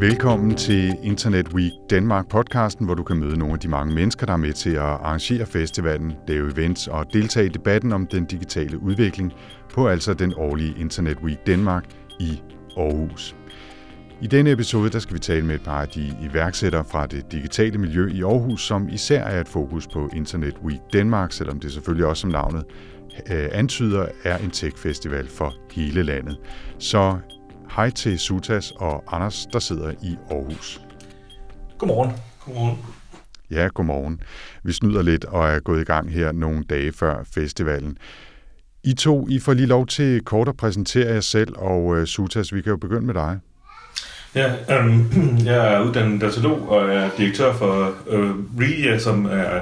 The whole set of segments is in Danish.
Velkommen til Internet Week Danmark podcasten, hvor du kan møde nogle af de mange mennesker, der er med til at arrangere festivalen, lave events og deltage i debatten om den digitale udvikling på altså den årlige Internet Week Danmark i Aarhus. I denne episode der skal vi tale med et par af de iværksættere fra det digitale miljø i Aarhus, som især er et fokus på Internet Week Danmark, selvom det selvfølgelig også som navnet øh, antyder er en tech-festival for hele landet. Så hej til Sutas og Anders, der sidder i Aarhus. Godmorgen. Godmorgen. Ja, godmorgen. Vi snyder lidt og er gået i gang her nogle dage før festivalen. I to, I får lige lov til kort at præsentere jer selv, og uh, Sutas, vi kan jo begynde med dig. Ja, øhm, jeg er uddannet datalog og er direktør for øh, RIA, som er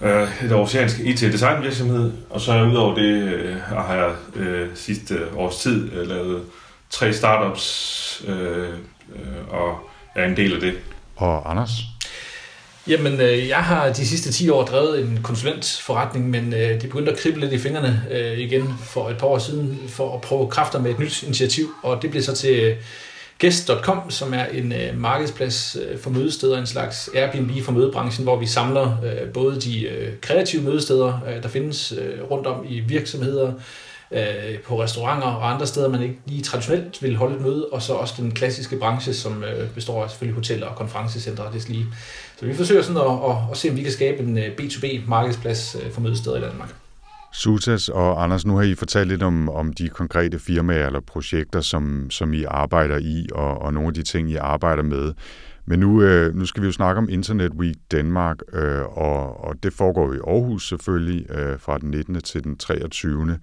øh, et oceansk IT-design virksomhed. Og så udover det øh, har jeg øh, sidste års tid øh, lavet tre startups, øh, øh, og er en del af det. Og Anders? Jamen, øh, jeg har de sidste 10 år drevet en konsulentforretning, men øh, det begyndte at krible lidt i fingrene øh, igen for et par år siden, for at prøve kræfter med et nyt initiativ, og det blev så til Guest.com, som er en øh, markedsplads øh, for mødesteder, en slags Airbnb for mødebranchen, hvor vi samler øh, både de øh, kreative mødesteder, øh, der findes øh, rundt om i virksomheder, øh, på restauranter og andre steder, man ikke lige traditionelt vil holde et møde, og så også den klassiske branche, som øh, består af selvfølgelig hoteller og konferencecentre og det lige. Så vi forsøger sådan at, at, at se, om vi kan skabe en øh, B2B markedsplads øh, for mødesteder i Danmark. Sutas og Anders, nu har I fortalt lidt om, om de konkrete firmaer eller projekter, som, som I arbejder i, og, og nogle af de ting, I arbejder med. Men nu, øh, nu skal vi jo snakke om Internet Week Danmark, øh, og, og det foregår i Aarhus selvfølgelig øh, fra den 19. til den 23.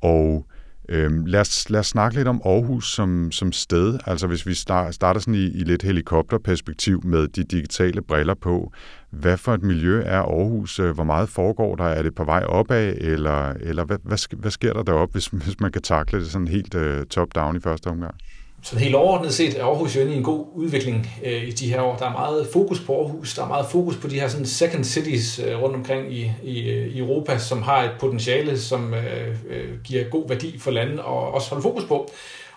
Og øh, Øhm, lad, os, lad os snakke lidt om Aarhus som, som sted. Altså hvis vi start, starter sådan i, i lidt helikopterperspektiv med de digitale briller på. Hvad for et miljø er Aarhus? Øh, hvor meget foregår der? Er det på vej opad? Eller, eller hvad, hvad, hvad sker der deroppe, hvis, hvis man kan takle det sådan helt uh, top-down i første omgang? Så helt overordnet set er Aarhus jo inde i en god udvikling øh, i de her år. Der er meget fokus på Aarhus, der er meget fokus på de her sådan second cities øh, rundt omkring i, i, øh, i Europa, som har et potentiale, som øh, øh, giver god værdi for landet og også holde fokus på.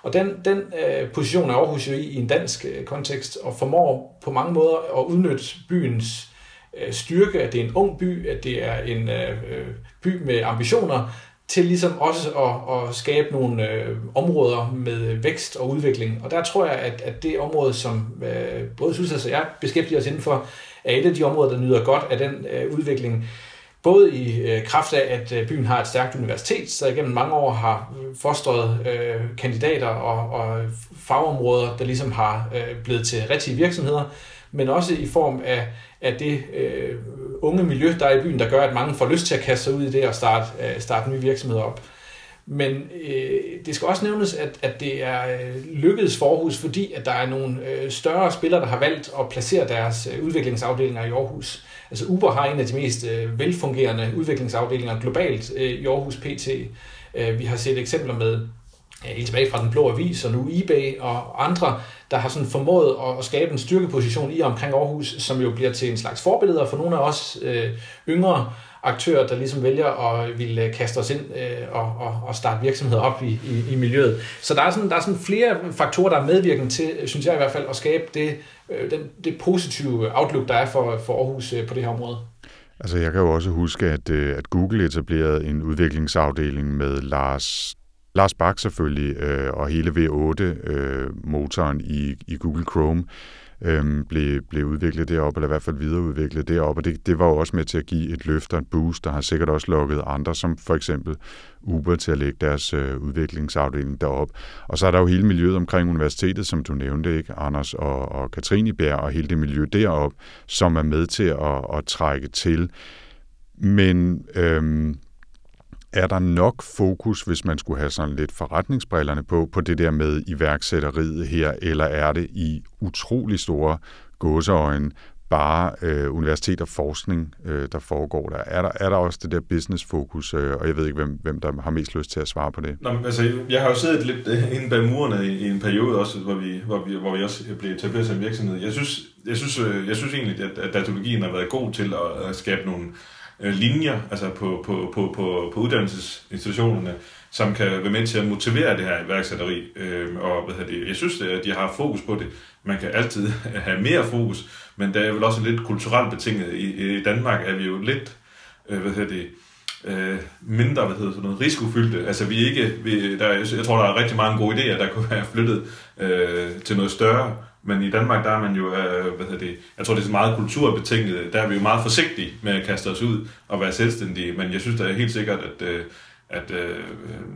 Og den, den øh, position er Aarhus jo i, i en dansk øh, kontekst og formår på mange måder at udnytte byens øh, styrke, at det er en ung by, at det er en øh, øh by med ambitioner, til ligesom også at, at skabe nogle øh, områder med øh, vækst og udvikling. Og der tror jeg, at, at det område, som øh, både Sussas og jeg beskæftiger os indenfor, er et af de områder, der nyder godt af den øh, udvikling. Både i øh, kraft af, at øh, byen har et stærkt universitet, der igennem mange år har øh, fostret øh, kandidater og, og fagområder, der ligesom har øh, blevet til rigtige virksomheder, men også i form af, af det øh, unge miljø, der er i byen, der gør, at mange får lyst til at kaste sig ud i det og starte, øh, starte nye virksomheder op. Men øh, det skal også nævnes, at, at det er øh, lykkedes forhus, fordi at der er nogle øh, større spillere, der har valgt at placere deres øh, udviklingsafdelinger i Aarhus. Altså Uber har en af de mest øh, velfungerende udviklingsafdelinger globalt øh, i Aarhus PT. Øh, vi har set eksempler med helt tilbage fra den blå avis og nu eBay og andre, der har sådan formået at skabe en styrkeposition i omkring Aarhus, som jo bliver til en slags forbilleder for nogle af os øh, yngre aktører, der ligesom vælger at ville øh, kaste os ind øh, og, og, og starte virksomheder op i, i, i miljøet. Så der er, sådan, der er sådan flere faktorer, der er medvirkende til, synes jeg i hvert fald, at skabe det, øh, den, det positive outlook, der er for, for Aarhus øh, på det her område. Altså jeg kan jo også huske, at, øh, at Google etablerede en udviklingsafdeling med Lars Lars Bak selvfølgelig, øh, og hele V8-motoren øh, i, i Google Chrome øh, blev, blev udviklet deroppe, eller i hvert fald videreudviklet deroppe, og det, det var jo også med til at give et løft og et boost, der har sikkert også lukket andre, som for eksempel Uber, til at lægge deres øh, udviklingsafdeling derop. Og så er der jo hele miljøet omkring universitetet, som du nævnte, ikke, Anders og, og Katrine Bjerg, og hele det miljø derop, som er med til at, at trække til. Men øh, er der nok fokus, hvis man skulle have sådan lidt forretningsbrillerne på, på det der med iværksætteriet her, eller er det i utrolig store gåseøjne bare øh, universitet og forskning, øh, der foregår der? Er, der? er der også det der business-fokus, øh, og jeg ved ikke, hvem, hvem der har mest lyst til at svare på det? Nå, altså, jeg har jo siddet lidt øh, inde bag murene i, i en periode også, hvor vi, hvor vi, hvor vi også blev etableret som virksomhed. Jeg synes, jeg synes, øh, jeg synes egentlig, at, at datologien har været god til at, at skabe nogle øh, Øh, linjer, altså på, på, på, på, på uddannelsesinstitutionerne, som kan være med til at motivere det her iværksætteri. Øh, og hvad det, jeg synes, at de har fokus på det. Man kan altid have mere fokus, men det er vel også lidt kulturelt betinget. I, i Danmark er vi jo lidt, øh, hvad hedder det, øh, mindre, hvad hedder sådan noget, risikofyldte. Altså vi ikke, vi, der, jeg tror, der er rigtig mange gode idéer, der kunne være flyttet øh, til noget større. Men i Danmark, der er man jo, øh, hvad hedder det, jeg tror, det er så meget kulturbetinget. Der er vi jo meget forsigtige med at kaste os ud og være selvstændige. Men jeg synes da helt sikkert, at, øh, at øh,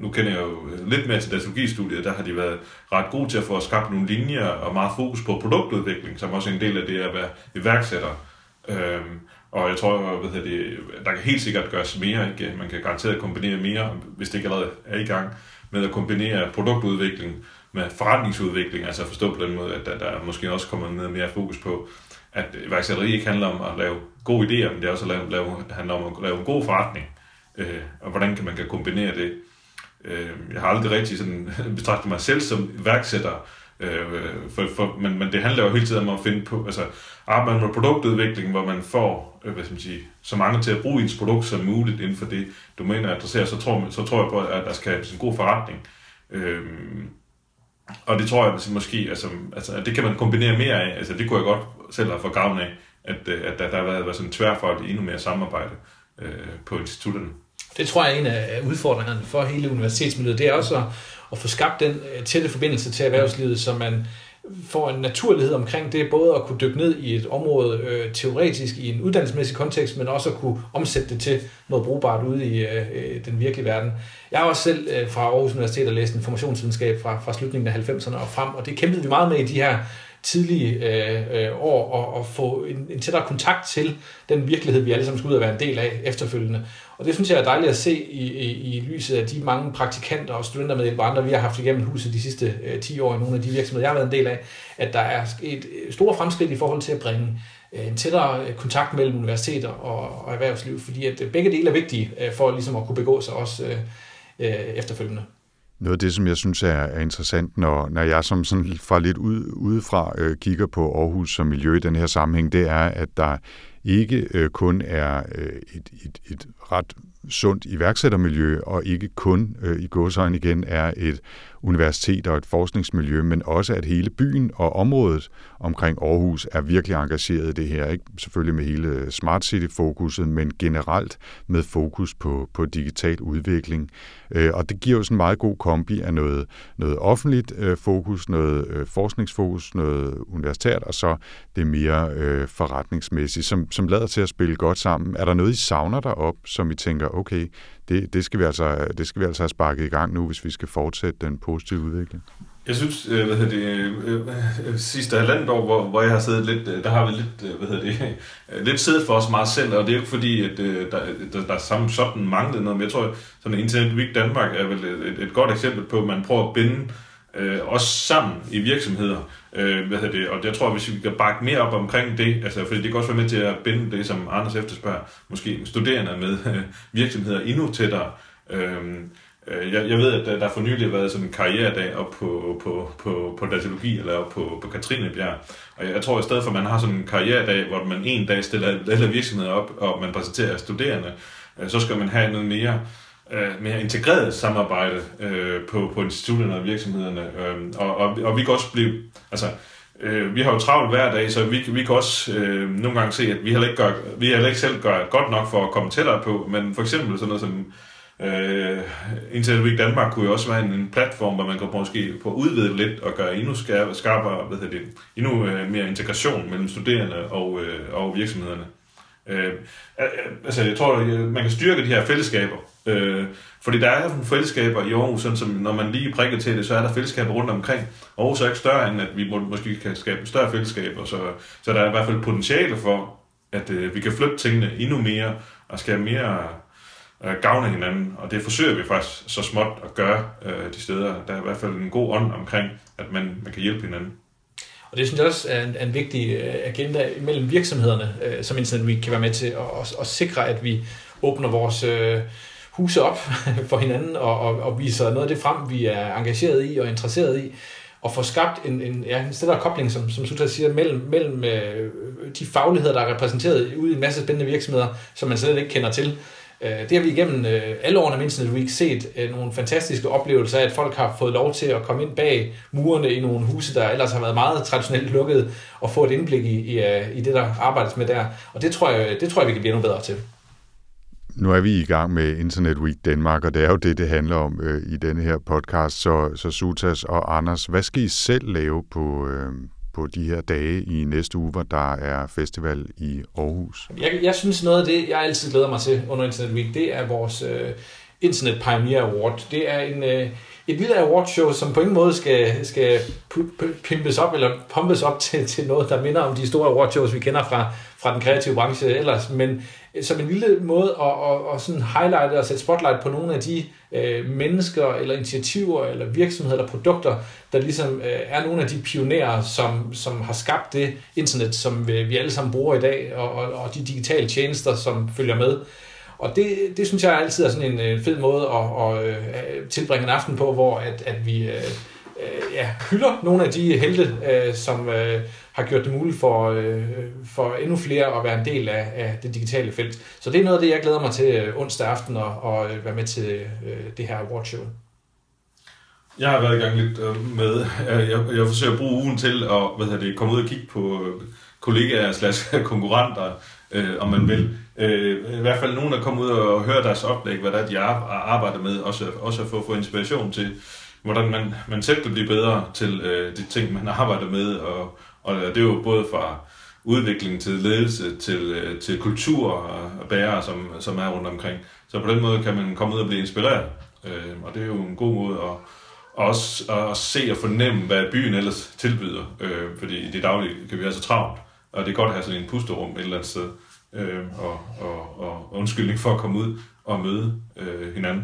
nu kender jeg jo lidt mere til datalogistudiet, der har de været ret gode til at få skabt nogle linjer og meget fokus på produktudvikling, som også er en del af det at være iværksætter. Øh, og jeg tror, hvad hedder det, der kan helt sikkert gøres mere. Ikke? Man kan garanteret kombinere mere, hvis det ikke allerede er i gang, med at kombinere produktudvikling med forretningsudvikling. Altså at forstå på den måde, at der, der måske også kommer noget mere fokus på, at iværksætteri ikke handler om at lave gode idéer, men det er også at lave, lave, handler om at lave en god forretning. Øh, og hvordan kan man kan kombinere det. Øh, jeg har aldrig rigtig sådan, betragtet mig selv som iværksætter, Øh, for, for, men, men det handler jo hele tiden om at finde på, altså arbejde med produktudvikling, hvor man får øh, hvad skal man sige, så mange til at bruge ens produkt som muligt inden for det domæne, adresserer, så tror, så tror jeg på, at der skal en god forretning. Øh, og det tror jeg altså, måske, altså, altså, at det kan man kombinere mere af. Altså, det kunne jeg godt selv have fået gavn af, at, øh, at der, der har været, været sådan tværfagligt endnu mere samarbejde øh, på institutterne. Det tror jeg er en af udfordringerne for hele universitetsmiljøet. Det er også at, at få skabt den øh, tætte forbindelse til erhvervslivet, så man får en naturlighed omkring det, både at kunne dykke ned i et område øh, teoretisk i en uddannelsesmæssig kontekst, men også at kunne omsætte det til noget brugbart ude i øh, øh den virkelige verden. Jeg har også selv øh, fra Aarhus Universitet og læst informationsvidenskab fra, fra slutningen af 90'erne og frem, og det kæmpede vi meget med i de her tidlige øh, øh, år og, og få en, en tættere kontakt til den virkelighed, vi alle sammen skal ud og være en del af efterfølgende. Og det synes jeg er dejligt at se i, i, i lyset af de mange praktikanter og studenter med andre, vi har haft igennem huset de sidste øh, 10 år i nogle af de virksomheder, jeg har været en del af, at der er sket øh, store fremskridt i forhold til at bringe øh, en tættere øh, kontakt mellem universiteter og, og erhvervsliv, fordi at øh, begge dele er vigtige øh, for ligesom at kunne begå sig også øh, efterfølgende. Noget af det, som jeg synes er, er interessant, når, når jeg som sådan fra lidt ud, udefra øh, kigger på Aarhus som miljø i den her sammenhæng, det er, at der ikke øh, kun er øh, et, et, et ret sundt iværksættermiljø, og ikke kun øh, i godsøjen igen er et universitet og et forskningsmiljø, men også at hele byen og området omkring Aarhus er virkelig engageret i det her. Ikke? Selvfølgelig med hele Smart City-fokuset, men generelt med fokus på, på digital udvikling. Øh, og det giver jo sådan en meget god kombi af noget, noget offentligt øh, fokus, noget øh, forskningsfokus, noget universitet, og så det mere øh, forretningsmæssige, som, som lader til at spille godt sammen. Er der noget, I savner derop, som I tænker, okay, det, det, skal vi altså, det skal vi altså have sparket i gang nu, hvis vi skal fortsætte den positive udvikling? Jeg synes, øh, hvad hedder det, øh, øh, sidste halvandet år, hvor, hvor jeg har siddet lidt, der har vi lidt, hvad hedder det, lidt siddet for os meget selv, og det er jo ikke fordi, at der, der, der er sådan manglede noget, men jeg tror, sådan Internet Week Danmark er vel et, et godt eksempel på, at man prøver at binde øh, øh, også sammen i virksomheder. Øh, hvad hedder det? Og jeg tror, hvis vi kan bakke mere op omkring det, altså, fordi det kan også være med til at binde det, som Anders efterspørger, måske studerende med øh, virksomheder endnu tættere. Øh, øh jeg, jeg ved, at der, for nylig har været sådan en karrieredag op på, på, på, på datalogi, eller op på, på Katrinebjerg. Og jeg, jeg tror, at i stedet for, at man har sådan en karrieredag, hvor man en dag stiller alle virksomheder op, og man præsenterer studerende, øh, så skal man have noget mere øh, mere integreret samarbejde øh, på, på institutterne og virksomhederne. Øh, og, og, og vi kan også blive, altså, øh, vi har jo travlt hver dag, så vi, vi kan også øh, nogle gange se, at vi heller ikke, gør, vi heller ikke selv gør godt nok for at komme tættere på, men for eksempel sådan noget som øh, Internet Week Danmark kunne jo også være en, en platform, hvor man kan måske få udvidet lidt og gøre endnu skarpere, skarpere hvad hedder det, endnu øh, mere integration mellem studerende og, øh, og virksomhederne. Øh, altså, jeg tror, man kan styrke de her fællesskaber, øh, fordi der er nogle fællesskaber i Aarhus, sådan som når man lige prikker til det, så er der fællesskaber rundt omkring. Aarhus er ikke større, end at vi må, måske kan skabe større fællesskaber, så, så der er i hvert fald potentiale for, at øh, vi kan flytte tingene endnu mere og skabe mere øh, gavn af hinanden, og det forsøger vi faktisk så småt at gøre øh, de steder. Der er i hvert fald en god ånd omkring, at man, man kan hjælpe hinanden. Og det synes jeg også er en, en vigtig øh, agenda mellem virksomhederne, øh, som Internet Week kan være med til at, at, at sikre, at vi åbner vores øh, huse op for hinanden og, og, og viser noget af det frem, vi er engageret i og interesseret i. og få skabt en, en, ja, en stedere kobling, som, som Sutra siger, mellem, mellem øh, de fagligheder, der er repræsenteret ude i en masse spændende virksomheder, som man slet ikke kender til. Øh, det har vi igennem øh, alle årene mindst Internet Week set øh, nogle fantastiske oplevelser af, at folk har fået lov til at komme ind bag murene i nogle huse, der ellers har været meget traditionelt lukket, og få et indblik i, i, i det, der arbejdes med der. Og det tror jeg, det tror jeg vi kan blive endnu bedre til. Nu er vi i gang med Internet Week Danmark, og det er jo det, det handler om øh, i denne her podcast. Så, så Sutas og Anders, hvad skal I selv lave på, øh, på de her dage i næste uge, hvor der er festival i Aarhus? Jeg, jeg synes noget af det, jeg altid glæder mig til under Internet Week, det er vores øh, Internet Pioneer Award. Det er en, øh, et lille awardshow, som på ingen måde skal, skal pimpes op eller pumpes op til, til noget, der minder om de store awardshows, vi kender fra, fra den kreative branche ellers, men øh, som en lille måde at, at, at sådan highlighte og sætte spotlight på nogle af de øh, mennesker eller initiativer eller virksomheder eller produkter, der ligesom øh, er nogle af de pionerer, som, som har skabt det internet, som vi, vi alle sammen bruger i dag, og, og, og de digitale tjenester, som følger med. Og det, det synes jeg altid er sådan en øh, fed måde at, at, at øh, tilbringe en aften på, hvor at, at vi øh, øh, ja, hylder nogle af de helte, øh, som øh, har gjort det muligt for, øh, for endnu flere at være en del af, af det digitale felt. Så det er noget af det, jeg glæder mig til øh, onsdag aften og, og øh, være med til øh, det her awardshow. Jeg har været i gang lidt øh, med, jeg, jeg forsøger at bruge ugen til at hvad hedder det, komme ud og kigge på kollegaer slash konkurrenter, øh, om man vil. Øh, I hvert fald nogen, der kommer ud og hører deres oplæg, hvad der er, de arbejder med, også, også for at få inspiration til, hvordan man, man selv kan blive bedre til øh, de ting, man arbejder med, og, og det er jo både fra udvikling til ledelse, til, øh, til kultur og bærere, som, som er rundt omkring. Så på den måde kan man komme ud og blive inspireret, øh, og det er jo en god måde at, også at se og fornemme, hvad byen ellers tilbyder, øh, fordi i det daglige kan vi altså så travlt, og det er godt at have sådan en pusterum et eller andet sted, øh, og, og, og undskyldning for at komme ud og møde øh, hinanden.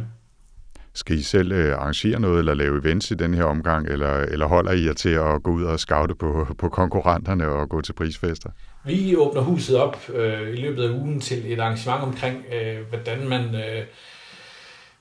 Skal I selv øh, arrangere noget eller lave events i den her omgang, eller, eller holder I jer til at gå ud og scoute på, på konkurrenterne og gå til prisfester? Vi åbner huset op øh, i løbet af ugen til et arrangement omkring, øh, hvordan man øh,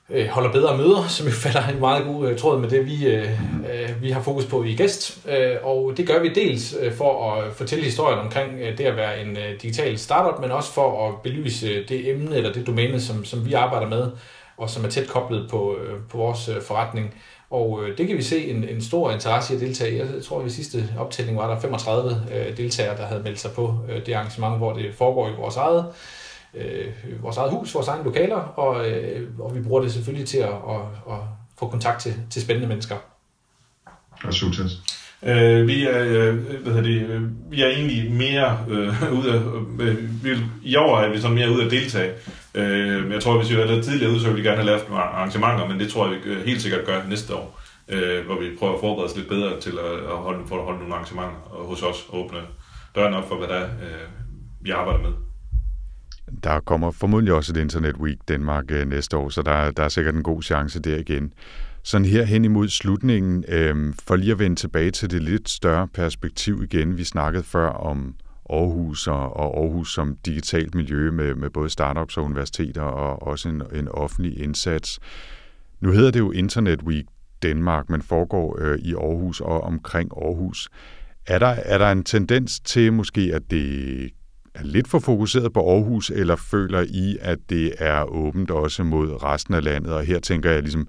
øh, holder bedre møder, som jo falder en meget god øh, tråd med det, vi, øh, øh, vi har fokus på i gæst. Øh, og det gør vi dels øh, for at øh, fortælle historien omkring øh, det at være en øh, digital startup, men også for at belyse det emne eller det domæne, som, som vi arbejder med og som er tæt koblet på, øh, på vores øh, forretning. Og øh, det kan vi se en, en stor interesse i at deltage i. Jeg tror, at i sidste optælling var der 35 øh, deltagere, der havde meldt sig på øh, det arrangement, hvor det foregår i vores eget, øh, vores eget hus, vores egne lokaler, og, øh, og vi bruger det selvfølgelig til at, at, at få kontakt til, til spændende mennesker. Og Sutas. Øh, vi, er, øh, hvad det, øh, vi er egentlig mere øh, ude af, øh, vi, i år er vi så mere ude at deltage. Øh, jeg tror, hvis vi var lidt tidligere ude, så ville vi gerne have lavet nogle arrangementer, men det tror jeg, vi øh, helt sikkert gør næste år, øh, hvor vi prøver at forberede os lidt bedre til at, at holde, for at holde nogle arrangementer hos os og åbne døren op for, hvad der er, øh, vi arbejder med. Der kommer formodentlig også et Internet Week Danmark øh, næste år, så der, der er sikkert en god chance der igen. Sådan her hen imod slutningen, øh, for lige at vende tilbage til det lidt større perspektiv igen. Vi snakkede før om Aarhus og, og Aarhus som digitalt miljø med, med både startups og universiteter og også en, en offentlig indsats. Nu hedder det jo Internet Week Danmark, men foregår øh, i Aarhus og omkring Aarhus. Er der, er der en tendens til måske, at det er lidt for fokuseret på Aarhus, eller føler I, at det er åbent også mod resten af landet? Og her tænker jeg ligesom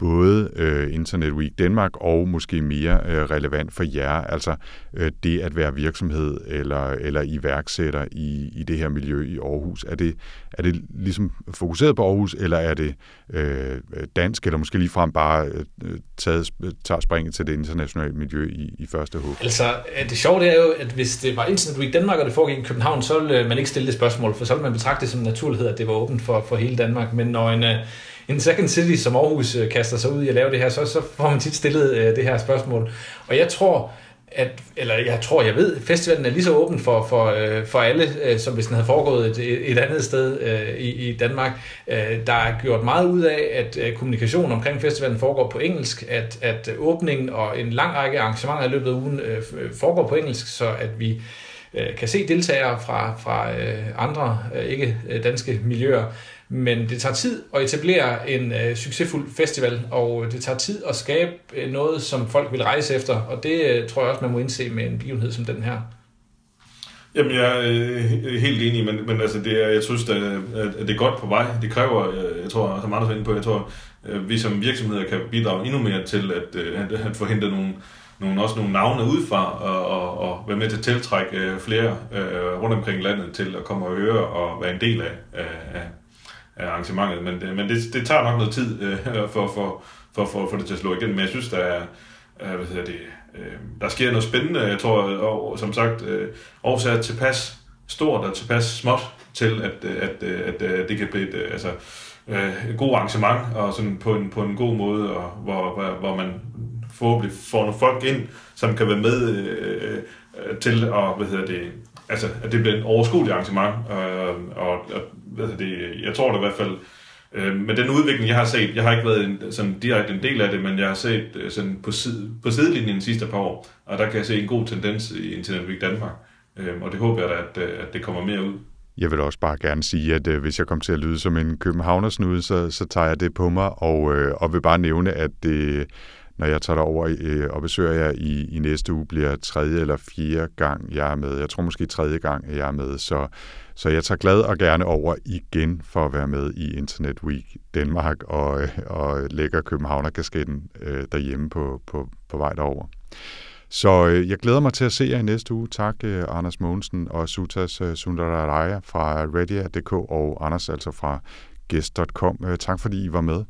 både øh, Internet Week Danmark og måske mere øh, relevant for jer, altså øh, det at være virksomhed eller, eller iværksætter i, i det her miljø i Aarhus. Er det, er det ligesom fokuseret på Aarhus, eller er det øh, dansk, eller måske ligefrem bare øh, taget, tager springet til det internationale miljø i, i første hug? Altså, øh, det sjove er jo, at hvis det var Internet Week Danmark, og det foregik i København, så ville øh, man ikke stille det spørgsmål, for så ville man betragte det som naturlighed, at det var åbent for, for hele Danmark. Men når en, øh, en second city som Aarhus øh, kaster sig ud i at lave det her, så, så får man tit stillet øh, det her spørgsmål. Og jeg tror, at, eller jeg tror, jeg ved, festivalen er lige så åben for, for, øh, for alle, øh, som hvis den havde foregået et, et andet sted øh, i, i Danmark. Øh, der er gjort meget ud af, at øh, kommunikationen omkring festivalen foregår på engelsk, at, at åbningen og en lang række arrangementer i løbet af ugen øh, øh foregår på engelsk, så at vi øh, kan se deltagere fra, fra øh, andre øh, ikke øh, danske miljøer men det tager tid at etablere en øh, succesfuld festival, og det tager tid at skabe øh, noget, som folk vil rejse efter, og det øh, tror jeg også, man må indse med en begivenhed som den her. Jamen, jeg er øh, helt enig, men, men altså, det er, jeg synes, at, at det er godt på vej. Det kræver, jeg, jeg tror, som andre var inde på, jeg tror, at vi som virksomheder kan bidrage endnu mere til at, øh, at, at forhindre nogle, nogle, også nogle navne udefra, og, og, og være med til at tiltrække flere øh, rundt omkring landet til at komme og høre og være en del af, af, af arrangementet. Men, det, men det, det tager nok noget tid øh, for, for, for, for, for det til at slå igen. Men jeg synes, der er, øh, hvad hedder det, øh, der sker noget spændende. Jeg tror, og, som sagt, øh, Aarhus er tilpas stort og tilpas småt til, at, at, at, at det kan blive et, øh, altså, øh, et god arrangement, og sådan på en, på en god måde, og hvor, hvor, hvor man forhåbentlig får nogle folk ind, som kan være med øh, øh til at, hvad hedder det, altså, at det bliver en overskuelig arrangement, øh, og, og hvad det, jeg tror det i hvert fald, øh, men den udvikling, jeg har set, jeg har ikke været en, sådan direkte en del af det, men jeg har set øh, sådan på, side, på sidelinjen de sidste par år, og der kan jeg se en god tendens i Internet Week Danmark, øh, og det håber jeg da, at, øh, at det kommer mere ud. Jeg vil også bare gerne sige, at øh, hvis jeg kommer til at lyde som en københavnersnude, så, så tager jeg det på mig, og, øh, og vil bare nævne, at det, når jeg tager over øh, og besøger jer i, i næste uge, bliver tredje eller fjerde gang, jeg er med. Jeg tror måske tredje gang, jeg er med. Så, så jeg tager glad og gerne over igen for at være med i Internet Week Danmark og, øh, og lægger Københavnerkasketten øh, derhjemme på, på, på vej derover. Så øh, jeg glæder mig til at se jer i næste uge. Tak, øh, Anders Mogensen og Sutas øh, Sundararaya fra Redia.dk og Anders altså fra Guest.com. Øh, tak fordi I var med.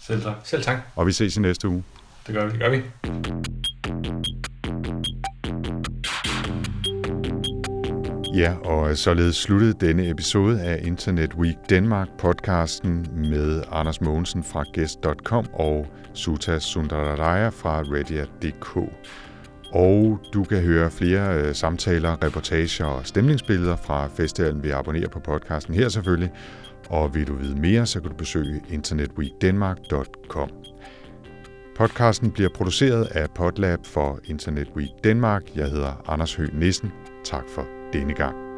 Selv tak. Selv tak. Og vi ses i næste uge. Det gør vi. Det gør vi. Ja, og således sluttede denne episode af Internet Week Danmark podcasten med Anders Mogensen fra Guest.com og Sutas Sundararaya fra Redia.dk. Og du kan høre flere øh, samtaler, reportager og stemningsbilleder fra festivalen ved at abonnere på podcasten her selvfølgelig. Og vil du vide mere, så kan du besøge internetweekdenmark.com. Podcasten bliver produceret af Podlab for Internet Week Danmark. Jeg hedder Anders Høgh Nissen. Tak for denne gang.